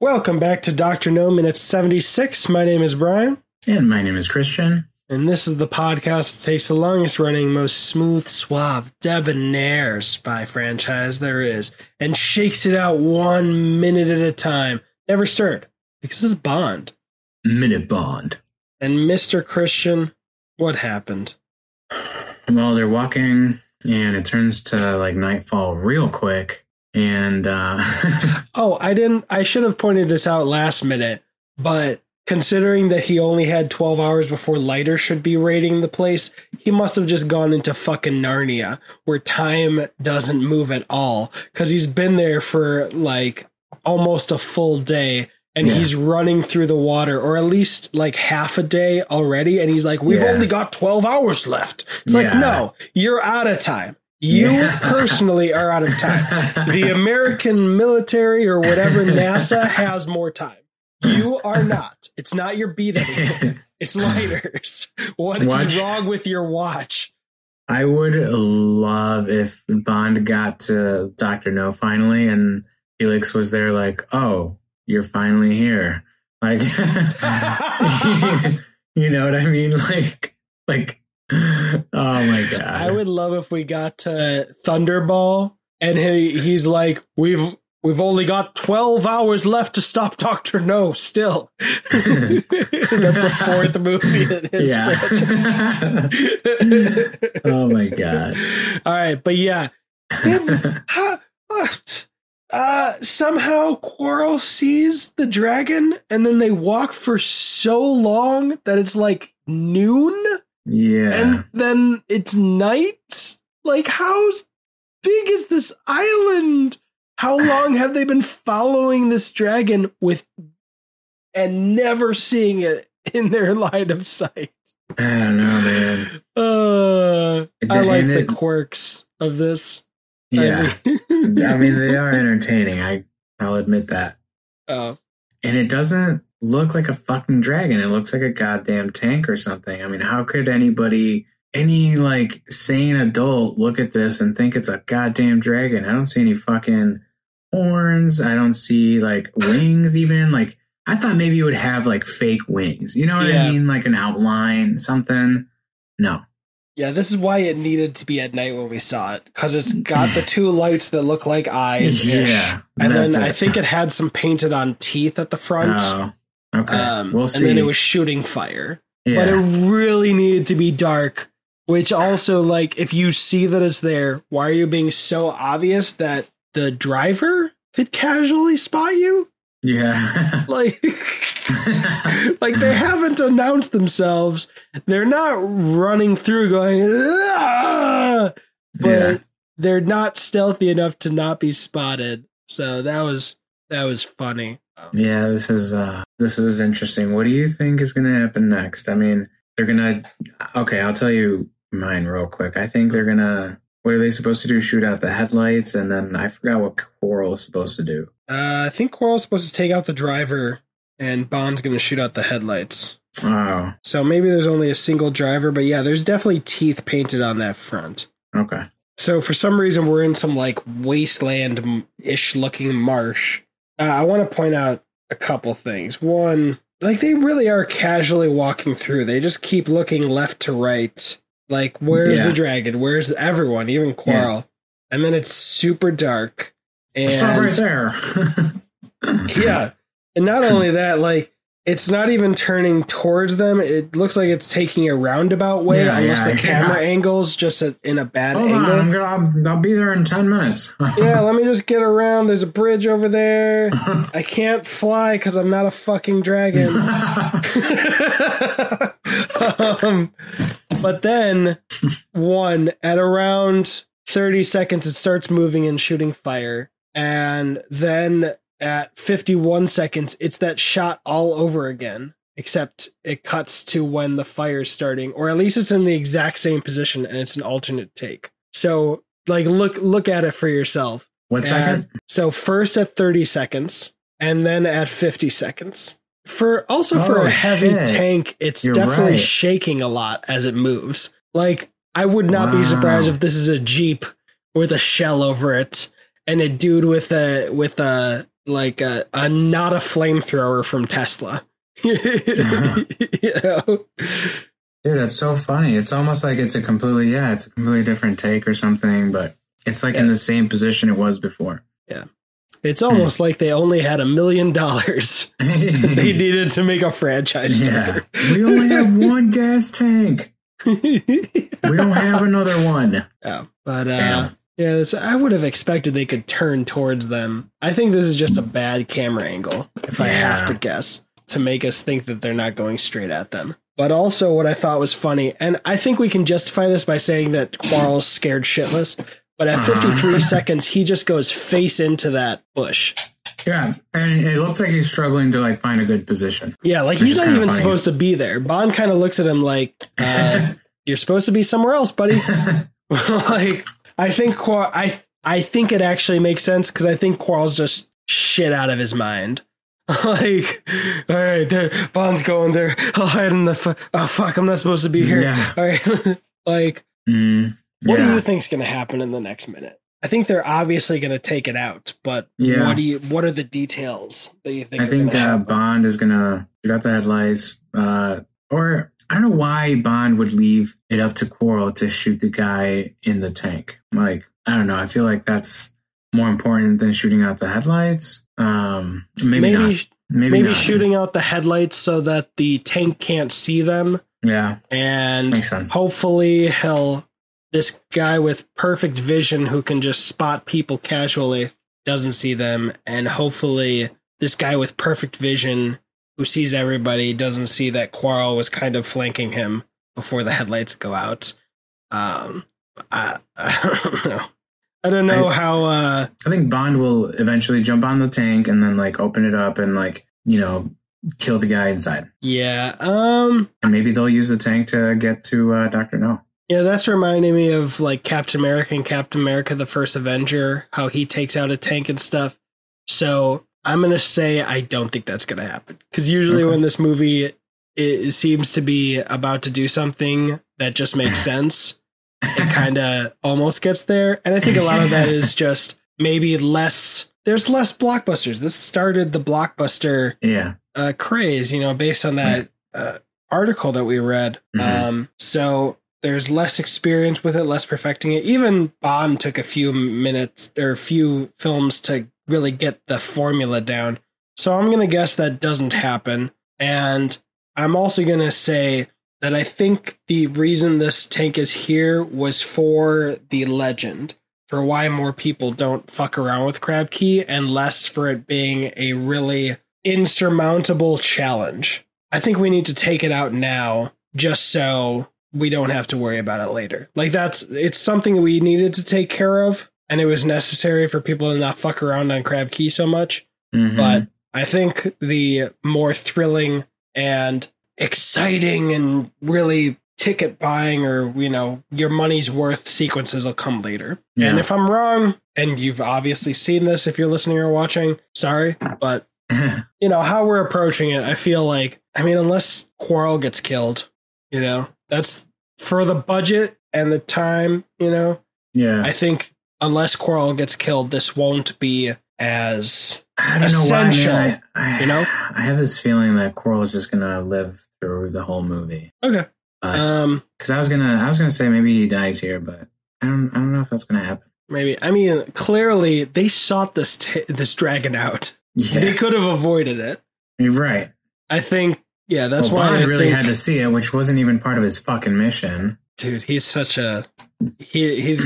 Welcome back to Dr. No Minute 76. My name is Brian, And my name is Christian. and this is the podcast that takes the longest running, most smooth, suave, debonair spy franchise there is and shakes it out one minute at a time, never stirred, because this is Bond. Minute Bond. And Mr. Christian, what happened? Well, they're walking and it turns to like nightfall real quick. And uh Oh, I didn't, I should have pointed this out last minute, but considering that he only had 12 hours before Leiter should be raiding the place, he must have just gone into fucking Narnia where time doesn't move at all because he's been there for like almost a full day and Yeah. he's running through the water or at least like half a day already and he's like we've Yeah. only got 12 hours left it's like no you're out of time you Yeah. personally are out of time the American military or whatever NASA has more time. You are not. It's not your beat anymore. It's Leiter's. What is Watch. wrong with your watch? I would love if Bond got to Dr. No finally and Felix was there like, Oh, you're finally here. Like you know what I mean? Like like oh my god. I would love if we got to Thunderball and he he's like, We've we've only got twelve hours left to stop Doctor No still. That's the fourth movie in his franchise. oh my god. All right, but yeah, Then? Uh, somehow Quarrel sees the dragon, and then they walk for so long that it's like noon, yeah. and then it's night. Like, how big is this island? How long have they been following this dragon with and never seeing it in their line of sight? I don't know, man. Uh, I like the quirks of this. Yeah. I mean, I mean, they are entertaining. I I'll admit that. oh, And it doesn't look like a fucking dragon. It looks like a goddamn tank or something. I mean, how could anybody, any like sane adult, look at this and think it's a goddamn dragon? I don't see any fucking horns. I don't see like wings even. Like I thought maybe it would have like fake wings. You know what Yeah. I mean? Like an outline, something. No. yeah. This is why it needed to be at night when we saw it because it's got the two lights that look like eyes. Yeah. and then that's I think it had some painted on teeth at the front. Oh, okay. um, we'll and then it was shooting fire. yeah. But it really needed to be dark. Which also, like, if you see that it's there, why are you being so obvious that the driver could casually spot you? yeah. Like, like they haven't announced themselves. They're not running through going, "Ah!" but Yeah. they're not stealthy enough to not be spotted. So that was that was funny. Yeah, this is uh this is interesting. What do you think is gonna happen next? I mean, they're gonna okay, I'll tell you mine real quick. I think they're gonna what are they supposed to do? Shoot out the headlights and then I forgot what Quarrel is supposed to do. Uh, I think Quarrel's supposed to take out the driver, and Bond's going to shoot out the headlights. Oh, So maybe there's only a single driver, but yeah, there's definitely teeth painted on that front. okay. So for some reason, we're in some like wasteland ish looking marsh. Uh, I want to point out a couple things. One, like they really are casually walking through. They just keep looking left to right. Like, where's Yeah. the dragon? Where's everyone? Even Quarrel. And then it's super dark. Stop right there. yeah, and not only that, like it's not even turning towards them. It looks like it's taking a roundabout way, Yeah, unless yeah, the camera yeah. angles just at, in a bad Hold on, angle. I'm gonna I'll, I'll be there in ten minutes. yeah, let me just get around. There's a bridge over there. I can't fly because I'm not a fucking dragon. um, but then, one, at around 30 seconds, it starts moving and shooting fire. And then at 51 seconds, it's that shot all over again, except it cuts to when the fire's starting, or at least it's in the exact same position and it's an alternate take. So, like, look look at it for yourself. What second? And so first at 30 seconds and then at 50 seconds. For also for Oh, a heavy shit. tank, it's You're definitely right. shaking a lot as it moves. Like I would not be surprised if this is a Jeep with a shell over it and a dude with a with a like a, a not a flamethrower from Tesla. you uh-huh. know? Dude, that's so funny. It's almost like it's a completely yeah, it's a completely different take or something, but it's like in the same position it was before. Yeah. It's hmm. almost like they only had a million dollars they needed to make a franchise yeah. We only have one gas tank. We don't have another one. Yeah, but uh. Yeah, this, I would have expected they could turn towards them. I think this is just a bad camera angle, if I have to guess, to make us think that they're not going straight at them. But also, what I thought was funny, and I think we can justify this by saying that Quarrel's scared shitless. But at Uh-huh. 53 seconds, he just goes face into that bush. Yeah, and it looks like he's struggling to like find a good position. Yeah, like he's not even funny. supposed to be there. Bond kind of looks at him like, uh, "You're supposed to be somewhere else, buddy." like I think Quar- I I think it actually makes sense because I think Quarrel's just shit out of his mind. like, all right, there, Bond's going there. I'll hide in the. Fu- oh fuck, I'm not supposed to be here. Yeah. All right, like, Mm, what do you think's going to happen in the next minute? I think they're obviously going to take it out, but Yeah. what do you? What are the details that you think? I think gonna uh. Bond is gonna shoot out the headlights, uh, or I don't know why Bond would leave it up to Quarrel to shoot the guy in the tank. Like I don't know. I feel like that's more important than shooting out the headlights. Um, maybe maybe not. Maybe, maybe not. shooting out the headlights so that the tank can't see them Yeah, and hopefully he'll this guy with perfect vision who can just spot people casually doesn't see them and hopefully this guy with perfect vision who sees everybody doesn't see that Quarrel was kind of flanking him before the headlights go out um I, I don't know I don't know I- how uh I think Bond will eventually jump on the tank and then like open it up and like you know kill the guy inside. yeah um And maybe they'll use the tank to get to uh, Doctor No. Yeah, that's reminding me of like Captain America and Captain America the First Avenger, how he takes out a tank and stuff. So I'm going to say I don't think that's going to happen. Because usually Okay. when this movie it seems to be about to do something that just makes sense, it kind of almost gets there. And I think a lot of that is just maybe less, there's less blockbusters. This started the blockbuster yeah. uh, craze, you know, based on that uh, article that we read. Mhm. Um, so there's less experience with it, less perfecting it. Even Bond took a few minutes or a few films to really get the formula down. So I'm going to guess that doesn't happen. And I'm also going to say that I think the reason this tank is here was for the legend, for why more people don't fuck around with Crab Key and less for it being a really insurmountable challenge. I think we need to take it out now just so we don't have to worry about it later. Like that's it's something we needed to take care of and it was necessary for people to not fuck around on Crab Key so much, Mhm. but I think the more thrilling and exciting and really ticket buying or you know your money's worth sequences will come later. Yeah. And if I'm wrong and you've obviously seen this if you're listening or watching, sorry, but you know how we're approaching it i feel like i mean unless quarrel gets killed you know that's for the budget and the time you know yeah. i think unless quarrel gets killed this won't be as I don't know why, essential, man. I, I, you know? I have this feeling that Quarrel is just gonna live through the whole movie. okay um Because I was gonna, I was gonna say maybe he dies here, but I don't, I don't know if that's gonna happen. maybe i mean clearly they sought this t- this dragon out Yeah, they could have avoided it you're right. i think yeah that's well, why I really think, had to see it, which wasn't even part of his fucking mission. dude he's such a he he's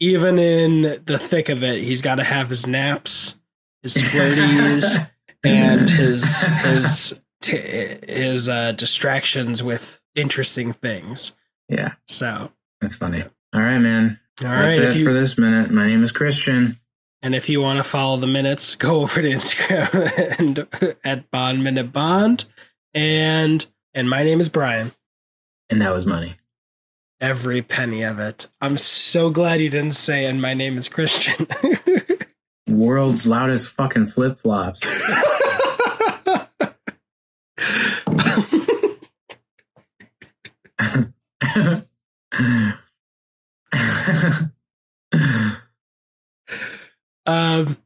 even in the thick of it he's got to have his naps his flirties and his his t- his uh distractions with interesting things yeah, so that's funny. All right, man. all That's right it you for this minute. My name is Christian. and if you want to follow the minutes go over to instagram and at bond minute bond and and my name is brian And that was money. Every penny of it. I'm so glad you didn't say, and my name is Christian. World's loudest fucking flip flops. um,